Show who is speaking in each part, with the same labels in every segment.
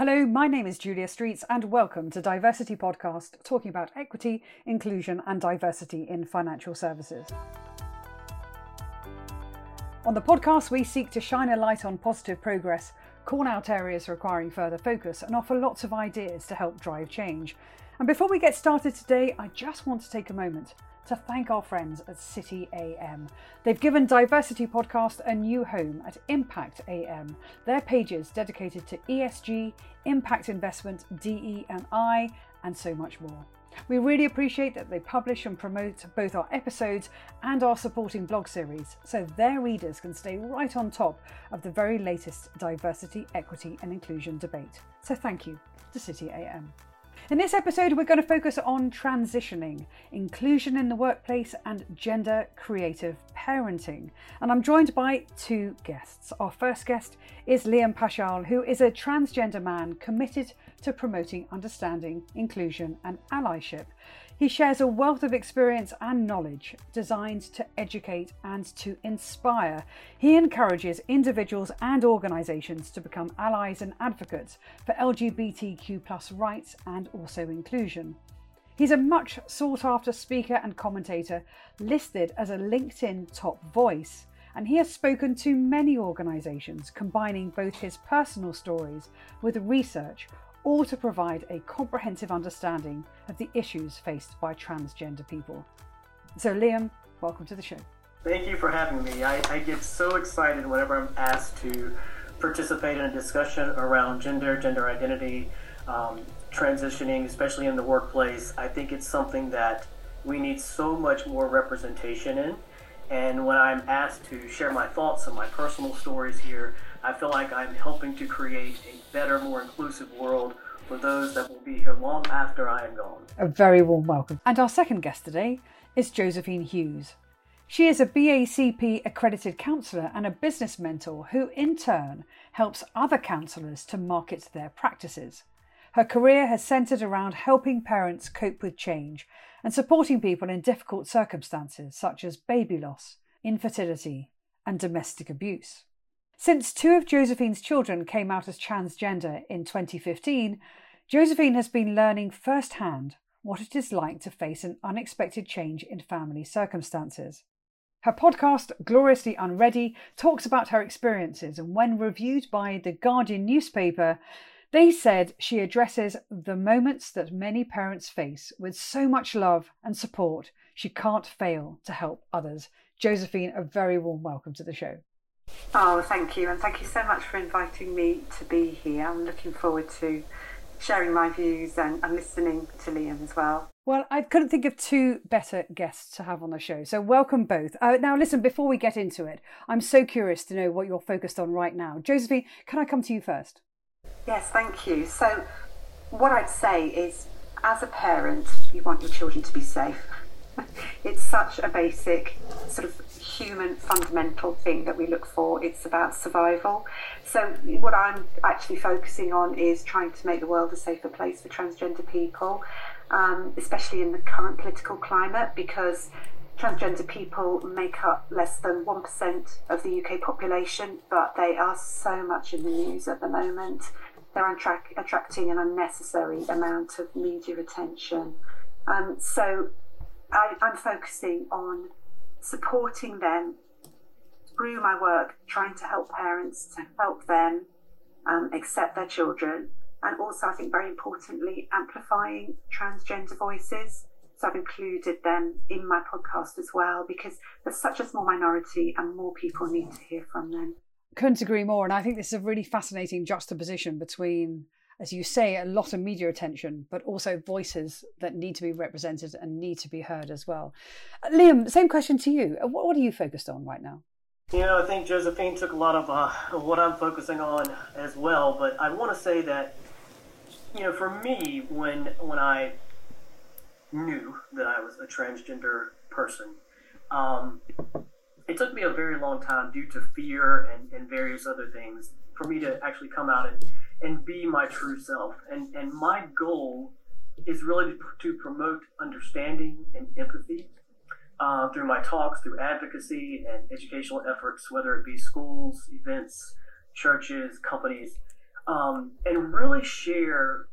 Speaker 1: Hello, my name is Julia Streets, and welcome to DiverCity Podcast, talking about equity, inclusion, and diversity in financial services. On the podcast, we seek to shine a light on positive progress, call out areas requiring further focus, and offer lots of ideas to help drive change. And before we get started today, I just want to take a moment to thank our friends at City AM. They've given DiverCity Podcast a new home at Impact AM, their pages dedicated to ESG, impact investment, DE and I, and so much more. We really appreciate that they publish and promote both our episodes and our supporting blog series so their readers can stay right on top of the very latest diversity, equity, and inclusion debate. So thank you to City AM. In this episode, we're going to focus on transitioning, inclusion in the workplace, and gender creative parenting. And I'm joined by two guests. Our first guest is Liam Paschall, who is a transgender man committed to promoting understanding, inclusion, and allyship. He shares a wealth of experience and knowledge designed to educate and to inspire. He encourages individuals and organisations to become allies and advocates for LGBTQ rights and also inclusion. He's a much sought after speaker and commentator, listed as a LinkedIn top voice, and he has spoken to many organisations, combining both his personal stories with research all to provide a comprehensive understanding of the issues faced by transgender people. So, Liam, welcome to the show.
Speaker 2: Thank you for having me. I, I get so excited whenever I'm asked to participate in a discussion around gender, gender identity, um, transitioning, especially in the workplace. I think it's something that we need so much more representation in. And when I'm asked to share my thoughts and my personal stories here, I feel like I'm helping to create a better, more inclusive world for those that will be here long after I am gone.
Speaker 1: A very warm welcome. And our second guest today is Josephine Hughes. She is a BACP accredited counsellor and a business mentor who, in turn, helps other counsellors to market their practices. Her career has centred around helping parents cope with change and supporting people in difficult circumstances such as baby loss, infertility, and domestic abuse. Since two of Josephine's children came out as transgender in 2015, Josephine has been learning firsthand what it is like to face an unexpected change in family circumstances. Her podcast, Gloriously Unready, talks about her experiences, and when reviewed by the Guardian newspaper, they said she addresses the moments that many parents face with so much love and support she can't fail to help others. Josephine, a very warm welcome to the show.
Speaker 3: Oh, thank you, and thank you so much for inviting me to be here. I'm looking forward to sharing my views and, and listening to Liam as well.
Speaker 1: Well, I couldn't think of two better guests to have on the show, so welcome both. Uh, now, listen, before we get into it, I'm so curious to know what you're focused on right now. Josephine, can I come to you first?
Speaker 3: Yes, thank you. So, what I'd say is, as a parent, you want your children to be safe. it's such a basic sort of human fundamental thing that we look for. It's about survival. So, what I'm actually focusing on is trying to make the world a safer place for transgender people, um, especially in the current political climate, because transgender people make up less than 1% of the UK population, but they are so much in the news at the moment. They're attract- attracting an unnecessary amount of media attention. Um, so, I, I'm focusing on supporting them through my work, trying to help parents to help them um, accept their children, and also, I think, very importantly, amplifying transgender voices. So I've included them in my podcast as well because there's such a small minority and more people need to hear from them.
Speaker 1: Couldn't agree more. And I think this is a really fascinating juxtaposition between as you say, a lot of media attention, but also voices that need to be represented and need to be heard as well. Uh, Liam, same question to you. Uh, what, what, are you focused on right now?
Speaker 2: You know, I think Josephine took a lot of uh, what I'm focusing on as well, but I want to say that, you know, for me, when when I knew that I was a transgender person, um, it took me a very long time due to fear and, and various other things for me to actually come out and and be my true self. And, and my goal is really to promote understanding and empathy uh, through my talks, through advocacy and educational efforts, whether it be schools, events, churches, companies. um, and really share,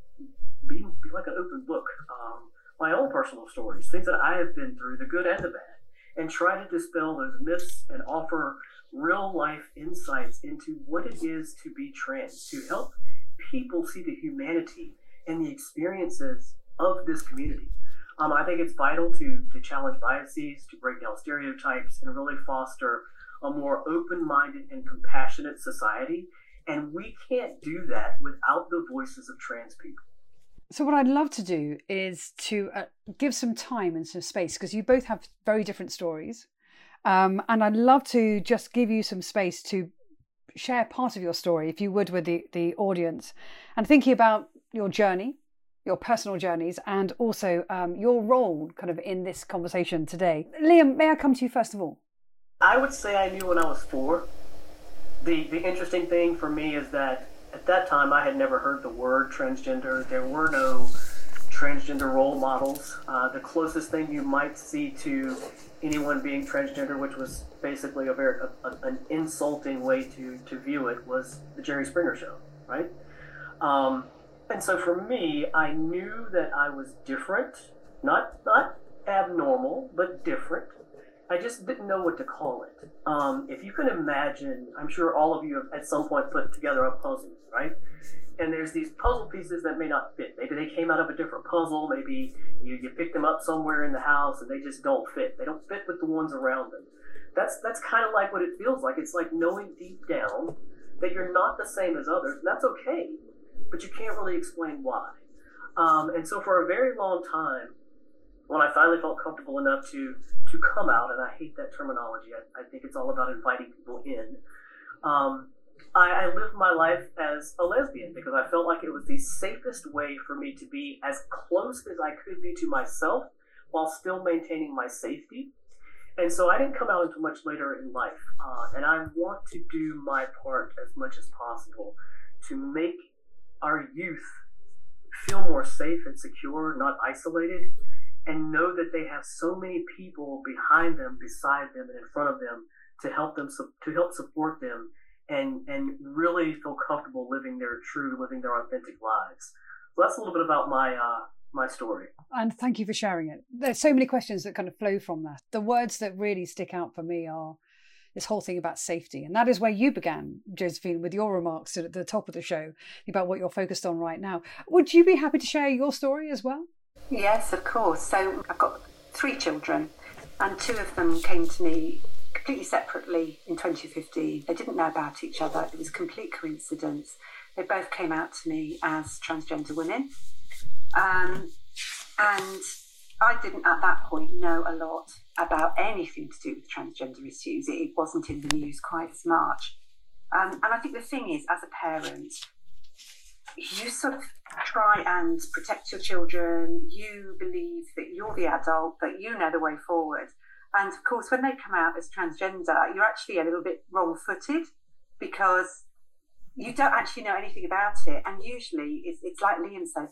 Speaker 2: be, be like an open book, um, my own personal stories, things that I have been through, the good and the bad, and try to dispel those myths and offer real life insights into what it is to be trans, to help people see the humanity and the experiences of this community. Um, I think it's vital to, to challenge biases, to break down stereotypes, and really foster a more open minded and compassionate society. And we can't do that without the voices of trans people.
Speaker 1: So, what I'd love to do is to uh, give some time and some space because you both have very different stories. Um, and I'd love to just give you some space to share part of your story, if you would, with the, the audience and thinking about your journey, your personal journeys, and also um, your role kind of in this conversation today. Liam, may I come to you first of all?
Speaker 2: I would say I knew when I was four. The, the interesting thing for me is that at that time I had never heard the word transgender. There were no transgender role models. Uh, the closest thing you might see to anyone being transgender, which was basically a very a, a, an insulting way to, to view it, was the Jerry Springer show, right? Um, and so for me, I knew that I was different, not not abnormal, but different. I just didn't know what to call it. Um, if you can imagine, I'm sure all of you have at some point put together a puzzle, right? And there's these puzzle pieces that may not fit. Maybe they came out of a different puzzle. Maybe you, you picked them up somewhere in the house and they just don't fit. They don't fit with the ones around them. That's that's kind of like what it feels like. It's like knowing deep down that you're not the same as others, and that's okay. But you can't really explain why. Um, and so for a very long time, when I finally felt comfortable enough to to come out, and I hate that terminology. I, I think it's all about inviting people in. Um, I, I, lived my life as a lesbian because I felt like it was the safest way for me to be as close as I could be to myself while still maintaining my safety. And so I didn't come out until much later in life. Uh, and I want to do my part as much as possible to make our youth feel more safe and secure, not isolated, and know that they have so many people behind them, beside them, and in front of them to help them to help support them and and really feel comfortable living their true, living their authentic lives. So that's a little bit about my uh, my story.
Speaker 1: And thank you for sharing it. There's so many questions that kind of flow from that. The words that really stick out for me are this whole thing about safety. And that is where you began, Josephine, with your remarks at the top of the show about what you're focused on right now. Would you be happy to share your story as well?
Speaker 3: Yes, of course. So I've got three children, and two of them came to me completely separately in 2015. They didn't know about each other. It was complete coincidence. They both came out to me as transgender women. Um, and I didn't at that point know a lot about anything to do with transgender issues. It, wasn't in the news quite as much. Um, and I think the thing is, as a parent, you sort of try and protect your children. You believe that you're the adult, that you know the way forward. And of course, when they come out as transgender, you're actually a little bit wrong footed because you don't actually know anything about it. And usually, it's, it's like Liam said,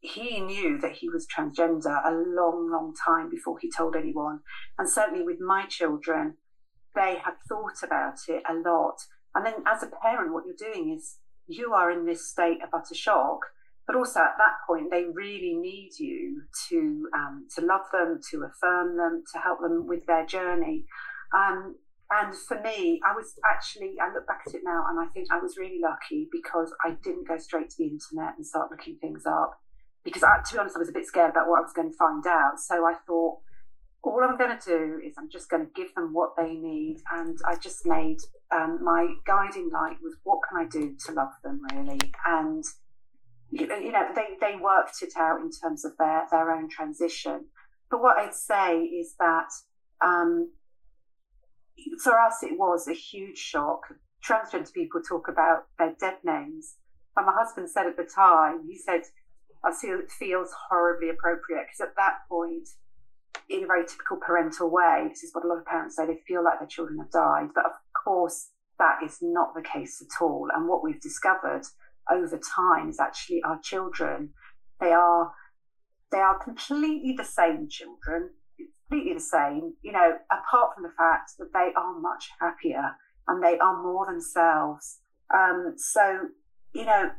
Speaker 3: he knew that he was transgender a long, long time before he told anyone. And certainly with my children, they had thought about it a lot. And then as a parent, what you're doing is you are in this state of utter shock. But also at that point, they really need you to um, to love them, to affirm them, to help them with their journey. Um, and for me, I was actually, I look back at it now and I think I was really lucky because I didn't go straight to the internet and start looking things up. Because I, to be honest, I was a bit scared about what I was going to find out. So I thought, all I'm going to do is I'm just going to give them what they need. And I just made um, my guiding light was what can I do to love them really? And, you know, they, they worked it out in terms of their, their own transition. But what I'd say is that um, for us, it was a huge shock. Transgender people talk about their dead names. And my husband said at the time, he said, I feel it feels horribly appropriate because at that point, in a very typical parental way, this is what a lot of parents say, they feel like their children have died. But of course, that is not the case at all. And what we've discovered over time is actually our children, they are they are completely the same children, completely the same, you know, apart from the fact that they are much happier and they are more themselves. Um, so you know,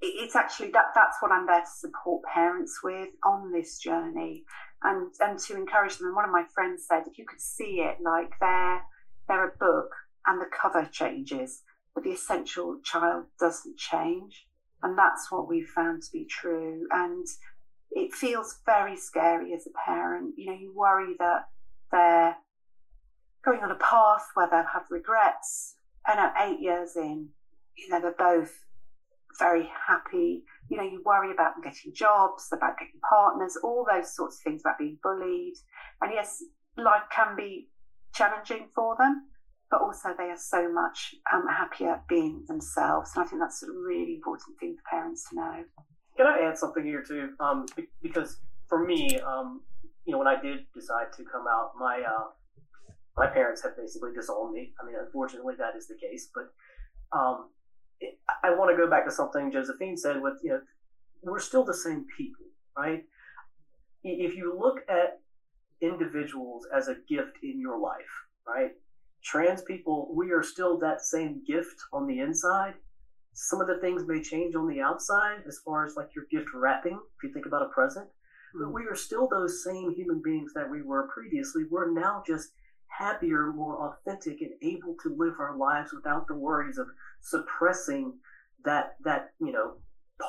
Speaker 3: it's actually that that's what I'm there to support parents with on this journey and and to encourage them. And one of my friends said, if you could see it like they're they're a book and the cover changes, but the essential child doesn't change. And that's what we've found to be true. And it feels very scary as a parent. You know, you worry that they're going on a path where they'll have regrets. And at eight years in, you know, they're both very happy. You know, you worry about them getting jobs, about getting partners, all those sorts of things, about being bullied. And yes, life can be challenging for them, but also they are so much um, happier being themselves. And I think that's a really important thing for parents to know.
Speaker 2: Can I add something here too? Um, because for me, um, you know, when I did decide to come out, my uh, my parents have basically disowned me. I mean, unfortunately, that is the case. But um, it, I want to go back to something Josephine said. With you know, we're still the same people, right? If you look at individuals as a gift in your life, right? Trans people, we are still that same gift on the inside. Some of the things may change on the outside as far as like your gift wrapping, if you think about a present, but hmm. we are still those same human beings that we were previously. We're now just happier, more authentic, and able to live our lives without the worries of suppressing that that you know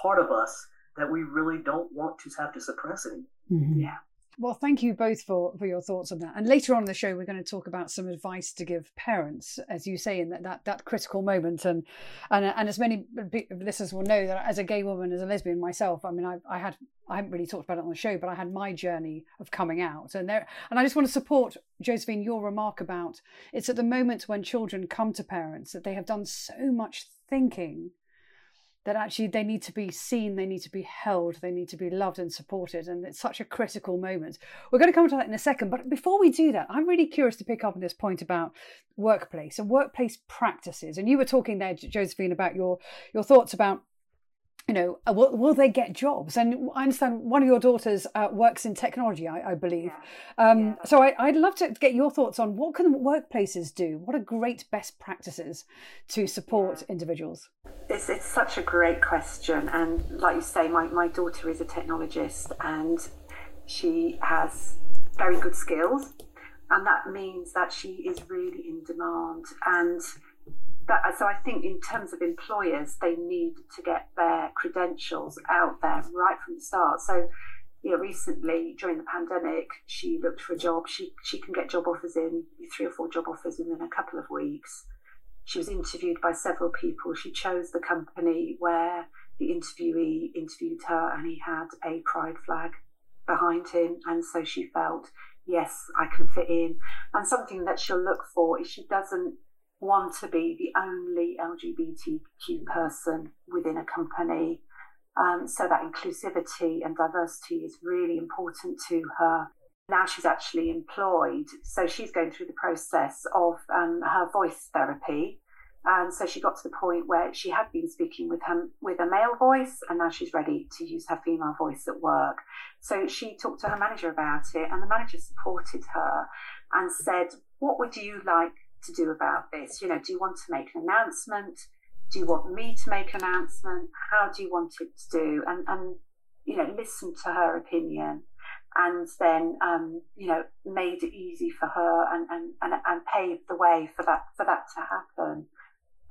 Speaker 2: part of us that we really don't want to have to suppress anymore.
Speaker 3: Mm-hmm. Yeah.
Speaker 1: Well, thank you both for, for your thoughts on that. And later on in the show, we're going to talk about some advice to give parents, as you say, in that that, that critical moment. And, and and as many listeners will know, that as a gay woman, as a lesbian myself, I mean, I, I had I haven't really talked about it on the show, but I had my journey of coming out, and there, and I just want to support Josephine your remark about it's at the moment when children come to parents that they have done so much thinking that actually they need to be seen, they need to be held, they need to be loved and supported. And it's such a critical moment. We're going to come to that in a second. But before we do that, I'm really curious to pick up on this point about workplace and workplace practices. And you were talking there, Josephine, about your, your thoughts about you know, uh, will, will, they get jobs? And I understand one of your daughters uh, works in technology, I, I believe. Yeah. Um, yeah. So I, would love to get your thoughts on what can workplaces do? What are great best practices to support yeah. individuals?
Speaker 3: It's, it's such a great question. And like you say, my, my daughter is a technologist and she has very good skills. And that means that she is really in demand. And that, uh, so I think in terms of employers, they need to get their credentials out there right from the start. So, you know, recently during the pandemic, she looked for a job. She she can get job offers in three or four job offers within a couple of weeks. She was interviewed by several people. She chose the company where the interviewee interviewed her, and he had a pride flag behind him, and so she felt, yes, I can fit in. And something that she'll look for is she doesn't want to be the only LGBTQ person within a company. Um, so that inclusivity and diversity is really important to her. Now she's actually employed, so she's going through the process of um, her voice therapy. And so she got to the point where she had been speaking with her with a male voice, and now she's ready to use her female voice at work. So she talked to her manager about it, and the manager supported her and said, "What would you like to do about this? You know, do you want to make an announcement? Do you want me to make an announcement? How do you want it to do? And, and you know, listen to her opinion and then, um, you know, made it easy for her and, and, and, and paved the way for that, for that to happen.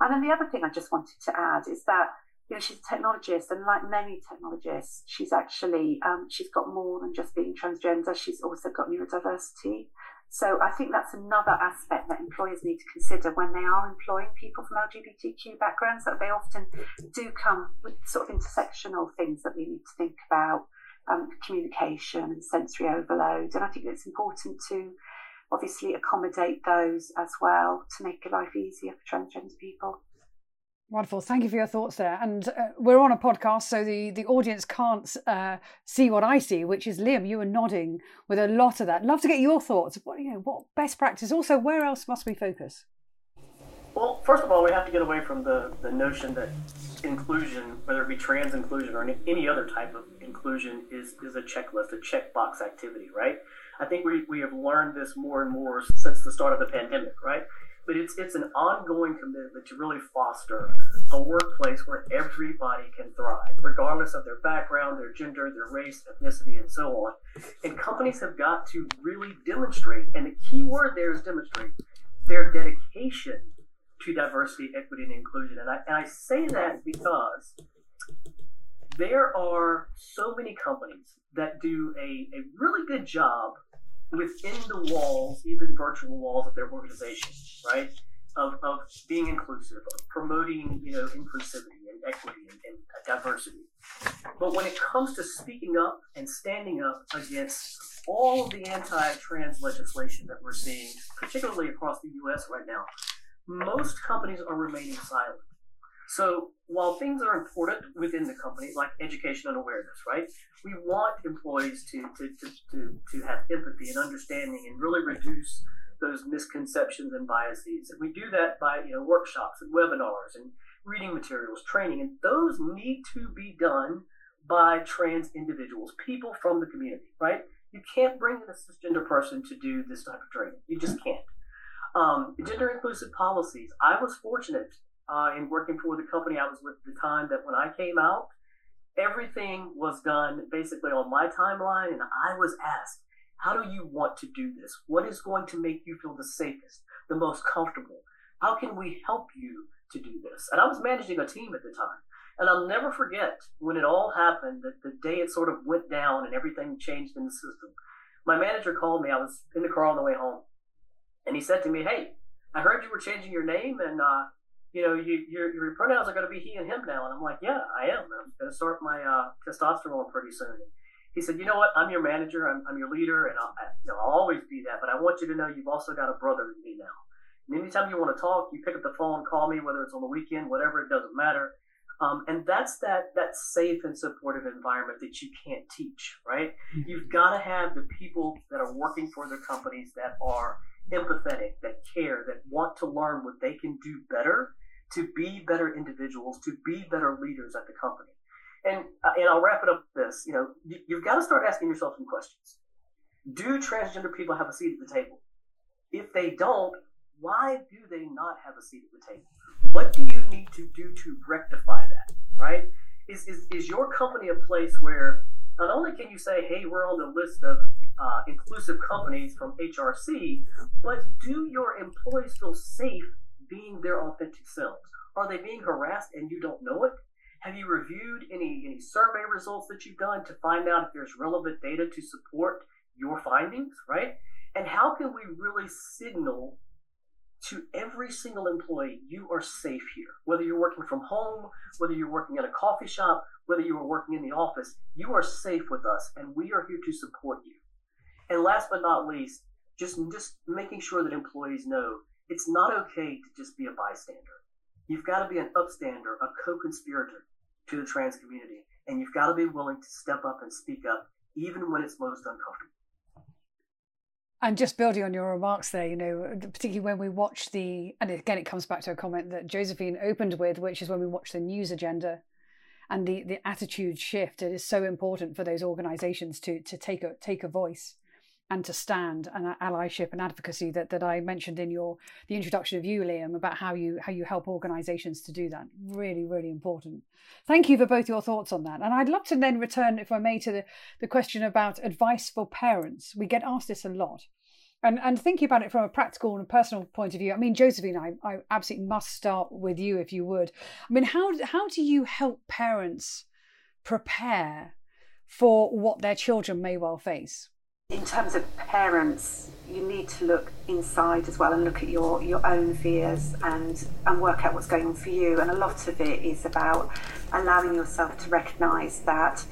Speaker 3: And then the other thing I just wanted to add is that, you know, she's a technologist and like many technologists, she's actually, um, she's got more than just being transgender. She's also got neurodiversity. So I think that's another aspect that employers need to consider when they are employing people from LGBTQ backgrounds, that they often do come with sort of intersectional things that we need to think about, um, communication and sensory overload. And I think it's important to obviously accommodate those as well to make life easier for transgender people.
Speaker 1: Wonderful. Thank you for your thoughts there. And uh, we're on a podcast, so the, the audience can't uh, see what I see, which is Liam, you were nodding with a lot of that. Love to get your thoughts. What, you know, what best practice? Also, where else must we focus?
Speaker 2: Well, first of all, we have to get away from the, the notion that inclusion, whether it be trans inclusion or any other type of inclusion, is, is a checklist, a checkbox activity, right? I think we, we have learned this more and more since the start of the pandemic, right? But it's it's an ongoing commitment to really foster a workplace where everybody can thrive, regardless of their background, their gender, their race, ethnicity, and so on. And companies have got to really demonstrate, and the key word there is demonstrate, their dedication to diversity, equity, and inclusion. And I, and I say that because there are so many companies that do a, a really good job within the walls, even virtual walls of their organization, right? Of, of being inclusive, of promoting, you know, inclusivity and equity and, and diversity. But when it comes to speaking up and standing up against all of the anti-trans legislation that we're seeing, particularly across the U.S. right now, most companies are remaining silent. So while things are important within the company, like education and awareness, right? We want employees to, to, to, to, to have empathy and understanding and really reduce those misconceptions and biases. And we do that by, you know, workshops and webinars and reading materials, training, and those need to be done by trans individuals, people from the community, right? You can't bring in a cisgender person to do this type of training. You just can't. Um, gender inclusive policies. I was fortunate uh, in working for the company I was with at the time that when I came out, everything was done basically on my timeline, and I was asked, How do you want to do this? What is going to make you feel the safest, the most comfortable? How can we help you to do this? And I was managing a team at the time. And I'll never forget when it all happened, that the day it sort of went down and everything changed in the system. My manager called me. I was in the car on the way home. And he said to me, Hey, I heard you were changing your name and uh, you know, you, your, your pronouns are going to be he and him now. And I'm like, yeah, I am. I'm going to start my uh, testosterone pretty soon. He said, you know what? I'm your manager. I'm, I'm your leader, and I'll, you know, I'll always be that. But I want you to know you've also got a brother in me now. And anytime you want to talk, you pick up the phone, call me, whether it's on the weekend, whatever, it doesn't matter. Um, and that's that that safe and supportive environment that you can't teach, right? Mm-hmm. You've got to have the people that are working for their companies that are empathetic, that care, that want to learn what they can do better to be better individuals, to be better leaders at the company. And uh, and I'll wrap it up with this. You know, you, you've got to start asking yourself some questions. Do transgender people have a seat at the table? If they don't, why do they not have a seat at the table? What do you need to do to rectify that? Right? Is, is, is your company a place where not only can you say, hey, we're on the list of uh, inclusive companies from HRC, but do your employees feel safe being their authentic selves? Are they being harassed and you don't know it? Have you reviewed any, any survey results that you've done to find out if there's relevant data to support your findings, right? And how can we really signal to every single employee you are safe here? Whether you're working from home, whether you're working at a coffee shop, whether you are working in the office, you are safe with us and we are here to support you. And last but not least, just, just making sure that employees know it's not okay to just be a bystander. You've got to be an upstander, a co conspirator to the trans community. And you've got to be willing to step up and speak up, even when it's most uncomfortable.
Speaker 1: And just building on your remarks there, you know, particularly when we watch the, and again, it comes back to a comment that Josephine opened with, which is when we watch the news agenda and the, the attitude shift. It is so important for those organizations to, to take a, take a voice and to stand and allyship and advocacy that, that I mentioned in your the introduction of you, Liam, about how you how you help organisations to do that. Really, really important. Thank you for both your thoughts on that. And I'd love to then return, if I may, to the, the question about advice for parents. We get asked this a lot. And and thinking about it from a practical and personal point of view, I mean, Josephine, I, I absolutely must start with you if you would. I mean, how how do you help parents prepare for what their children may well face?
Speaker 3: In terms of parents, you need to look inside as well and look at your, your own fears and, and work out what's going on for you. And a lot of it is about allowing yourself to recognise that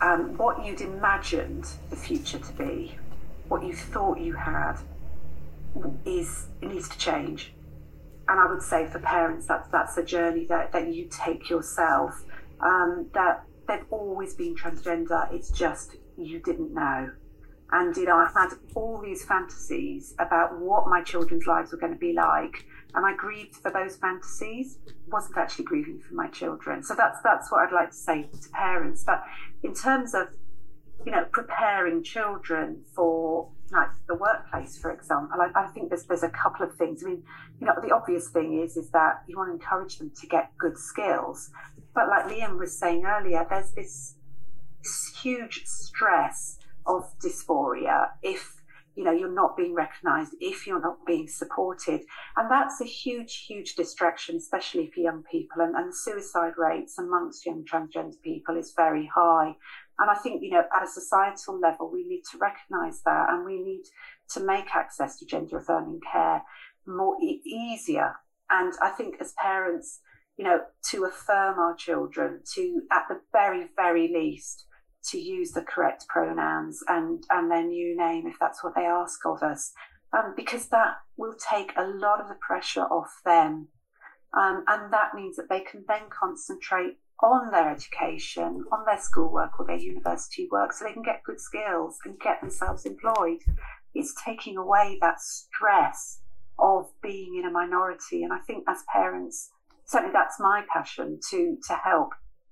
Speaker 3: um, what you'd imagined the future to be, what you thought you had, is needs to change. And I would say for parents, that's that's a journey that, that you take yourself. Um, that they've always been transgender. It's just you didn't know and you know I had all these fantasies about what my children's lives were going to be like, and I grieved for those fantasies. wasn't actually grieving for my children. So that's that's what I'd like to say to parents. But in terms of you know, preparing children for like the workplace, for example. I, I think there's there's a couple of things. I mean, you know, the obvious thing is is that you want to encourage them to get good skills, but like Liam was saying earlier, there's this, this huge stress of dysphoria if you know you're not being recognized if you're not being supported. And that's a huge huge distraction especially for young people. And, and suicide rates amongst young transgender people is very high. And i think you know at a societal level we need to recognize that and we need to make access to gender affirming care more e- easier. And i think as parents you know to affirm our children to at the very very least to use the correct pronouns and, and their new name if that's what they ask of us, um, because that will take a lot of the pressure off them. Um, and that means that they can then concentrate on their education, on their schoolwork or their university work, so they can get good skills and get themselves employed. It's taking away that stress of being in a minority. And I think as parents, certainly that's my passion to, to help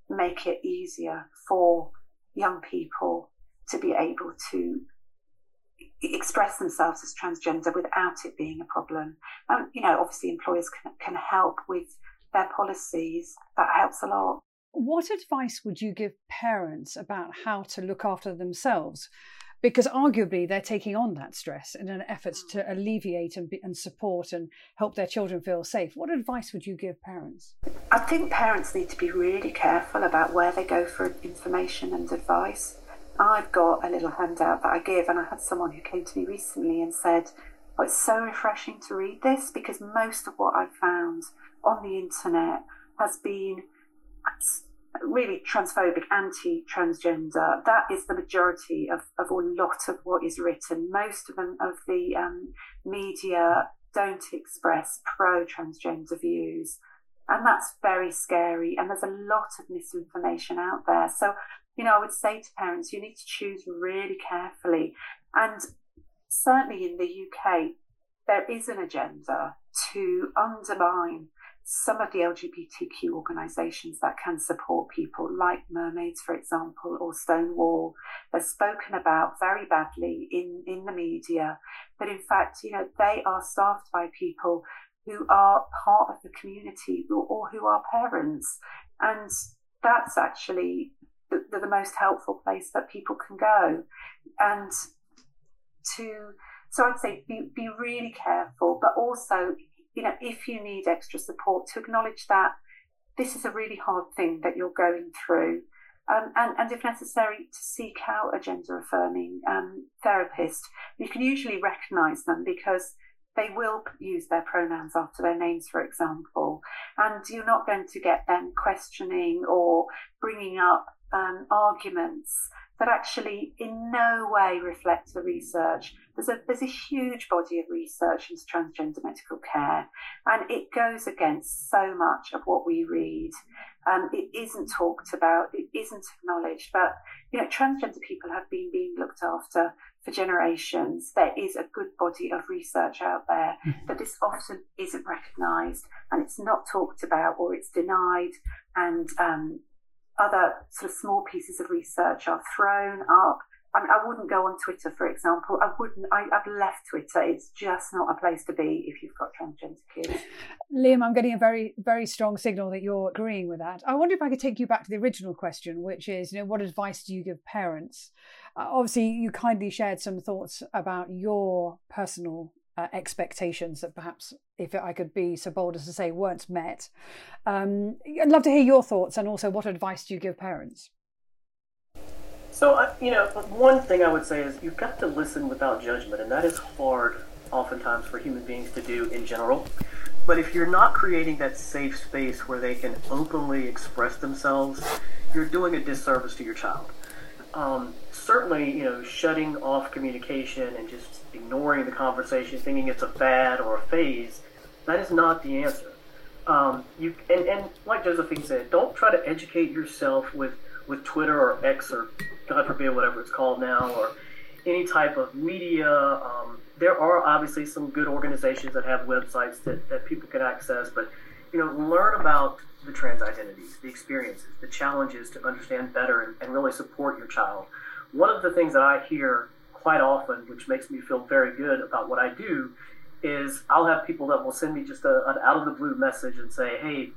Speaker 3: make it easier for young people to be able to express themselves as transgender without it being a problem. Um, you know, obviously employers can, can help with their policies. That helps a lot.
Speaker 1: What advice would you give parents about how to look after themselves? Because arguably they're taking on that stress in an effort mm. to alleviate and, be, and support and help their children feel safe. What advice would you give parents?
Speaker 3: I think parents need to be really careful about where they go for information and advice. I've got a little handout that I give, and I had someone who came to me recently and said, oh, It's so refreshing to read this because most of what I've found on the internet has been really transphobic, anti transgender. That is the majority of, of a lot of what is written. Most of them, of the um, media, don't express pro transgender views. And that's very scary. And there's a lot of misinformation out there. So, you know, I would say to parents, you need to choose really carefully. And certainly in the UK, there is an agenda to undermine some of the LGBTQ organisations that can support people, like Mermaids, for example, or Stonewall, are spoken about very badly in, in the media. But in fact, you know, they are staffed by people who are part of the community or, or who are parents. And that's actually the, the, most helpful place that people can go. And to so I'd say be, be really careful, but also you know, if you need extra support, to acknowledge that this is a really hard thing that you're going through. Um, and, and if necessary, to seek out a gender affirming um, therapist. You can usually recognize them because they will use their pronouns after their names, for example, and you're not going to get them questioning or bringing up um, arguments that actually in no way reflect the research. There's a, there's a huge body of research into transgender medical care, and it goes against so much of what we read. Um, it isn't talked about, it isn't acknowledged, but you know, transgender people have been being looked after for generations. There is a good body of research out there, mm-hmm. but this often isn't recognised and it's not talked about or it's denied and um, other sort of small pieces of research are thrown up. I, mean, I wouldn't go on Twitter, for example. I wouldn't. I, have left Twitter. It's just not a place to be if you've got transgender kids.
Speaker 1: Liam, I'm getting a very, very strong signal that you're agreeing with that. I wonder if I could take you back to the original question, which is, you know, what advice do you give parents? Uh, obviously, you kindly shared some thoughts about your personal uh, expectations that perhaps, if I could be so bold as to say, weren't met. Um, I'd love to hear your thoughts and also what advice do you give parents?
Speaker 2: So, you know, one thing I would say is you've got to listen without judgment, and that is hard oftentimes for human beings to do in general. But if you're not creating that safe space where they can openly express themselves, you're doing a disservice to your child. Um, certainly, you know, shutting off communication and just ignoring the conversation, thinking it's a fad or a phase, that is not the answer. Um, you and, and like Josephine said, don't try to educate yourself with, with Twitter or X or God forbid whatever it's called now or any type of media. Um, there are obviously some good organizations that have websites that, that people can access, but you know, learn about the trans identities, the experiences, the challenges to understand better and, and really support your child one of the things that I hear quite often, which makes me feel very good about what I do, is I'll have people that will send me just a, an out of the blue message and say, hey,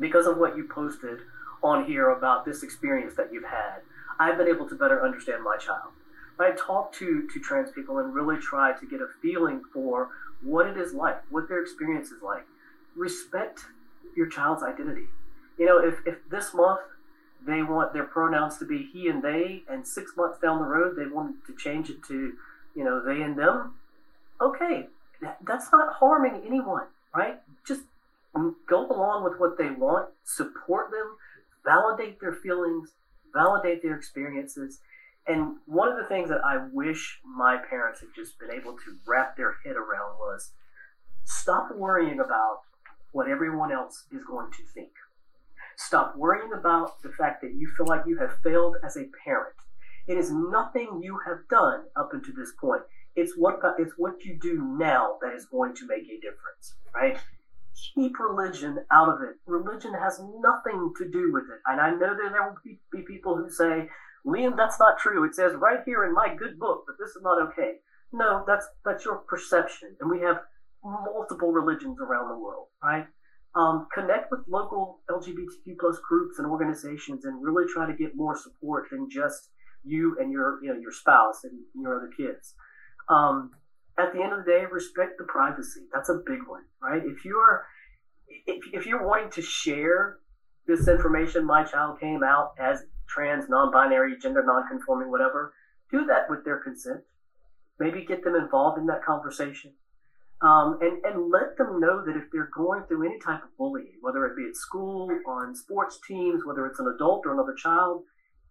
Speaker 2: because of what you posted on here about this experience that you've had, I've been able to better understand my child. I talk to, to trans people and really try to get a feeling for what it is like, what their experience is like. Respect your child's identity. You know, if, if this month they want their pronouns to be he and they, and six months down the road they want to change it to, you know, they and them, okay, that's not harming anyone, right? Just go along with what they want, support them, validate their feelings, validate their experiences. And one of the things that I wish my parents had just been able to wrap their head around was stop worrying about what everyone else is going to think. Stop worrying about the fact that you feel like you have failed as a parent. It is nothing you have done up until this point. It's what it's what you do now that is going to make a difference, right? Keep religion out of it. Religion has nothing to do with it. And I know that there will be, be people who say, Liam, that's not true. It says right here in my good book that this is not okay. No, that's that's your perception. And we have multiple religions around the world, right? Um, connect with local LGBTQ plus groups and organizations and really try to get more support than just you and your you know your spouse and your other kids. Um, at the end of the day, respect the privacy. That's a big one, right? If you're if, if you're wanting to share this information, my child came out as trans, non-binary, gender non-conforming, whatever, do that with their consent. Maybe get them involved in that conversation. Um, and, and let them know that if they're going through any type of bullying, whether it be at school, on sports teams, whether it's an adult or another child,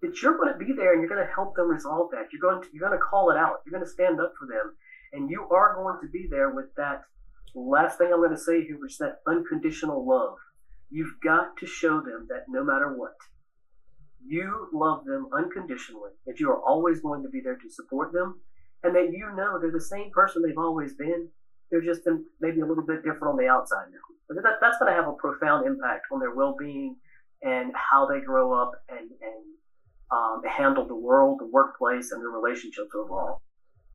Speaker 2: that you're going to be there and you're going to help them resolve that. You're going to you're going to call it out. You're going to stand up for them, and you are going to be there with that. Last thing I'm going to say here is that unconditional love. You've got to show them that no matter what, you love them unconditionally. That you are always going to be there to support them, and that you know they're the same person they've always been they're just maybe a little bit different on the outside now. But that, that's going to have a profound impact on their well-being and how they grow up and, and um, handle the world, the workplace, and their relationships overall.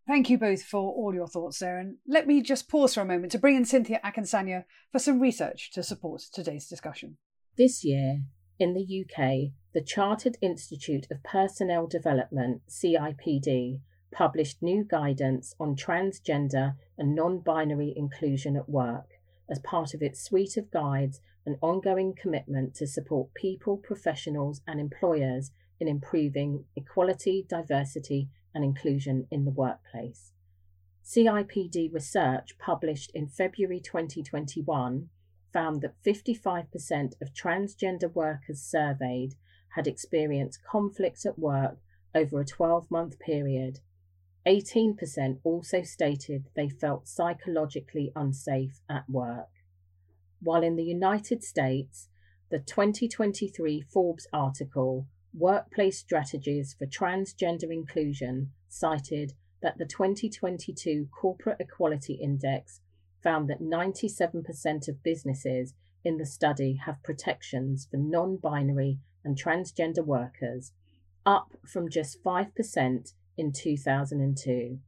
Speaker 1: Thank you both for all your thoughts there. And let me just pause for a moment to bring in Cynthia Akinsanya for some research to support today's discussion.
Speaker 4: This year, in the UK, the Chartered Institute of Personnel Development, CIPD, published new guidance on transgender and non binary inclusion at work as part of its suite of guides and ongoing commitment to support people, professionals, and employers in improving equality, diversity, and inclusion in the workplace. CIPD research published in February 2021 found that 55% of transgender workers surveyed had experienced conflicts at work over a 12 month period 18% also stated they felt psychologically unsafe at work. While in the United States, the 2023 Forbes article, Workplace Strategies for Transgender Inclusion, cited that the 2022 Corporate Equality Index found that 97% of businesses in the study have protections for non binary and transgender workers, up from just 5% in 2002,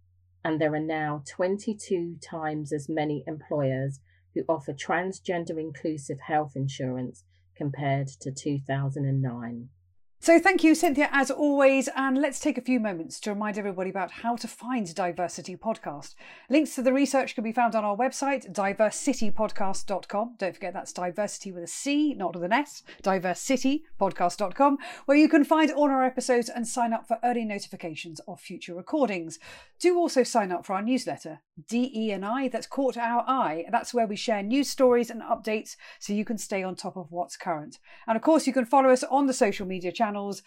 Speaker 4: and there are now 22 times as many employers who offer transgender inclusive health insurance compared to 2009.
Speaker 1: So, thank you, Cynthia, as always. And let's take a few moments to remind everybody about how to find DiverCity Podcast. Links to the research can be found on our website, divercitypodcast.com. Don't forget that's diversity with a C, not with an S, divercitypodcast.com, where you can find all our episodes and sign up for early notifications of future recordings. Do also sign up for our newsletter, DE and I, that's caught our eye. That's where we share news stories and updates so you can stay on top of what's current. And of course, you can follow us on the social media channels channels.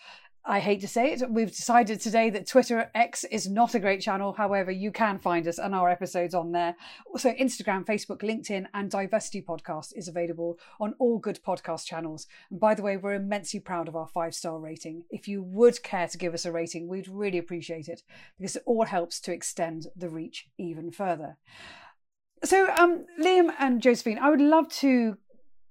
Speaker 1: I hate to say it, we've decided today that Twitter X is not a great channel. However, you can find us and our episodes on there. Also, Instagram, Facebook, LinkedIn, and DiverCity Podcast is available on all good podcast channels. And by the way, we're immensely proud of our five star rating. If you would care to give us a rating, we'd really appreciate it because it all helps to extend the reach even further. So, um, Liam and Josephine, I would love to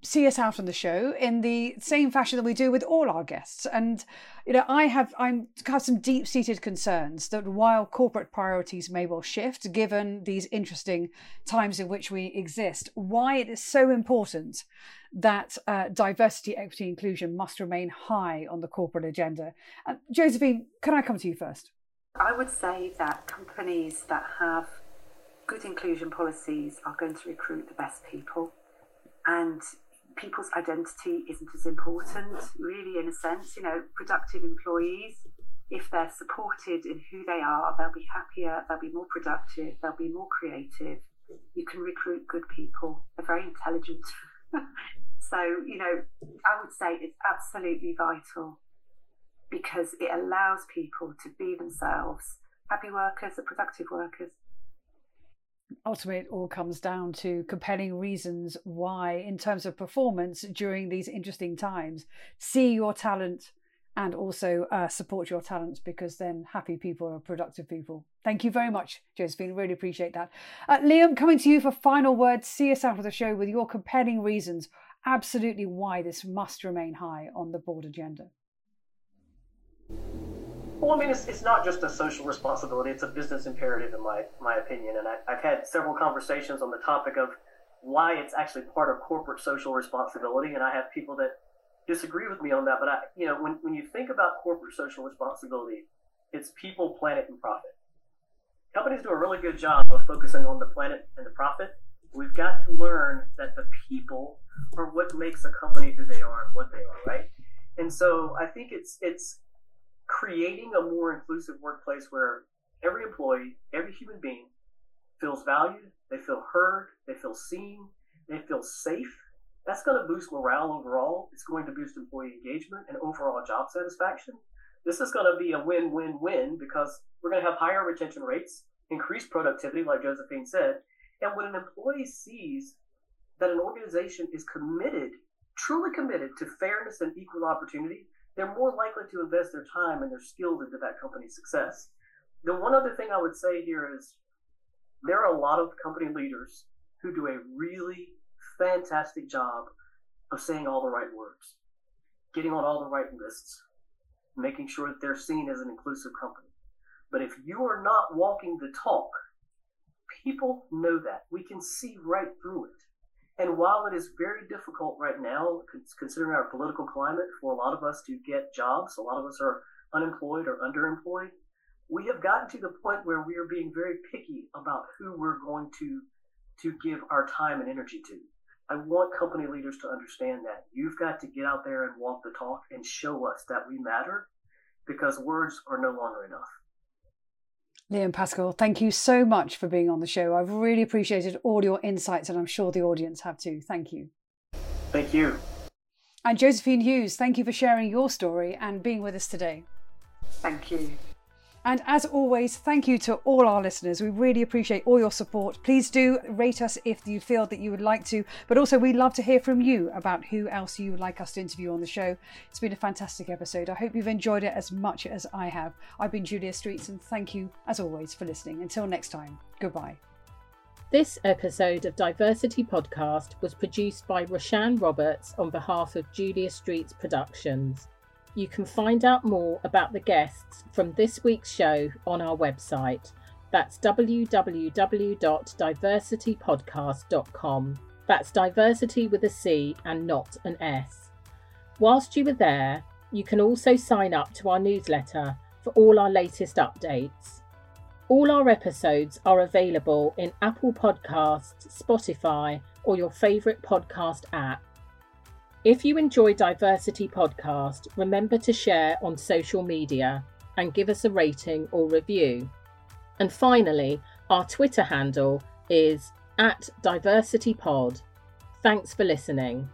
Speaker 1: see us out on the show in the same fashion that we do with all our guests. And you know, I have I'm have some deep seated concerns that while corporate priorities may well shift, given these interesting times in which we exist, why it is so important that uh, diversity, equity, inclusion must remain high on the corporate agenda. Uh, Josephine, can I come to you first?
Speaker 3: I would say that companies that have good inclusion policies are going to recruit the best people. And people's identity isn't as important, really, in a sense. You know, productive employees, if they're supported in who they are, they'll be happier, they'll be more productive, they'll be more creative. You can recruit good people, they're very intelligent. so, you know, I would say it's absolutely vital because it allows people to be themselves. Happy workers are productive workers
Speaker 1: ultimately it all comes down to compelling reasons why in terms of performance during these interesting times see your talent and also uh, support your talents because then happy people are productive people. Thank you very much josephine. Really appreciate that. Uh, liam coming to you for final words. See us out of the show with your compelling reasons absolutely why this must remain high on the board agenda
Speaker 2: well, I mean, it's, it's not just a social responsibility; it's a business imperative, in my my opinion. And I, I've had several conversations on the topic of why it's actually part of corporate social responsibility, and I have people that disagree with me on that. But I, you know, when when you think about corporate social responsibility, it's people, planet, and profit. Companies do a really good job of focusing on the planet and the profit. We've got to learn that the people are what makes a company who they are and what they are, right? And so I think it's it's creating a more inclusive workplace where every employee, every human being feels valued, they feel heard, they feel seen, they feel safe. That's going to boost morale overall. It's going to boost employee engagement and overall job satisfaction. This is going to be a win win win because we're going to have higher retention rates, increased productivity, like Josephine said. And when an employee sees that an organization is committed, truly committed to fairness and equal opportunity, they're more likely to invest their time and their skills into that company's success. The one other thing I would say here is there are a lot of company leaders who do a really fantastic job of saying all the right words, getting on all the right lists, making sure that they're seen as an inclusive company. But if you are not walking the talk, people know that. We can see right through it. And while it is very difficult right now, considering our political climate, for a lot of us to get jobs, a lot of us are unemployed or underemployed, we have gotten to the point where we are being very picky about who we're going to to give our time and energy to. I want company leaders to understand that. You've got to get out there and walk the talk and show us that we matter because words are no longer enough.
Speaker 1: Liam Paschall, thank you so much for being on the show. I've really appreciated all your insights, and I'm sure the audience have too. Thank you.
Speaker 2: Thank you.
Speaker 1: And Josephine Hughes, thank you for sharing your story and being with us today.
Speaker 3: Thank you.
Speaker 1: And as always, thank you to all our listeners. We really appreciate all your support. Please do rate us if you feel that you would like to. But also, we'd love to hear from you about who else you would like us to interview on the show. It's been a fantastic episode. I hope you've enjoyed it as much as I have. I've been Julia Streets, and thank you, as always, for listening. Until next time, goodbye.
Speaker 4: This episode of DiverCity Podcast was produced by Roshan Roberts on behalf of Julia Streets Productions. You can find out more about the guests from this week's show on our website. That's www.divercitypodcast.com. That's DiverCity with a C and not an S. Whilst you are there, you can also sign up to our newsletter for all our latest updates. All our episodes are available in Apple Podcasts, Spotify, or your favourite podcast app. If you enjoy DiverCity Podcast, remember to share on social media and give us a rating or review. And finally, our Twitter handle is at DiverCityPod. Thanks for listening.